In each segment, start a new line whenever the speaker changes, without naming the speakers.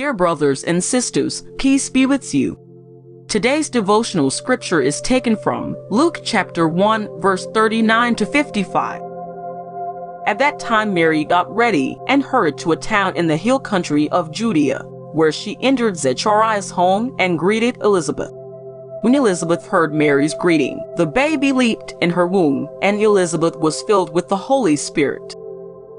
Dear brothers and sisters, peace be with you. Today's devotional scripture is taken from Luke chapter 1, verse 39 to 55. At that time, Mary got ready and hurried to a town in the hill country of Judea, where she entered Zechariah's home and greeted Elizabeth. When Elizabeth heard Mary's greeting, the baby leaped in her womb, and Elizabeth was filled with the Holy Spirit.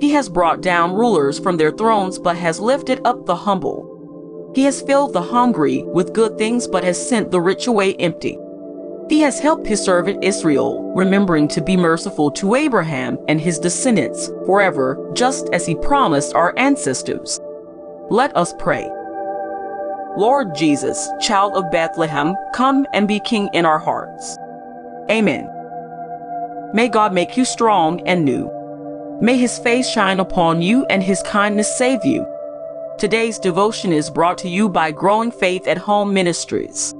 He has brought down rulers from their thrones, but has lifted up the humble. He has filled the hungry with good things, but has sent the rich away empty. He has helped his servant Israel, remembering to be merciful to Abraham and his descendants forever, just as he promised our ancestors. Let us pray. Lord Jesus, child of Bethlehem, come and be king in our hearts. Amen. May God make you strong and new. May his face shine upon you and his kindness save you. Today's devotion is brought to you by Growing Faith at Home Ministries.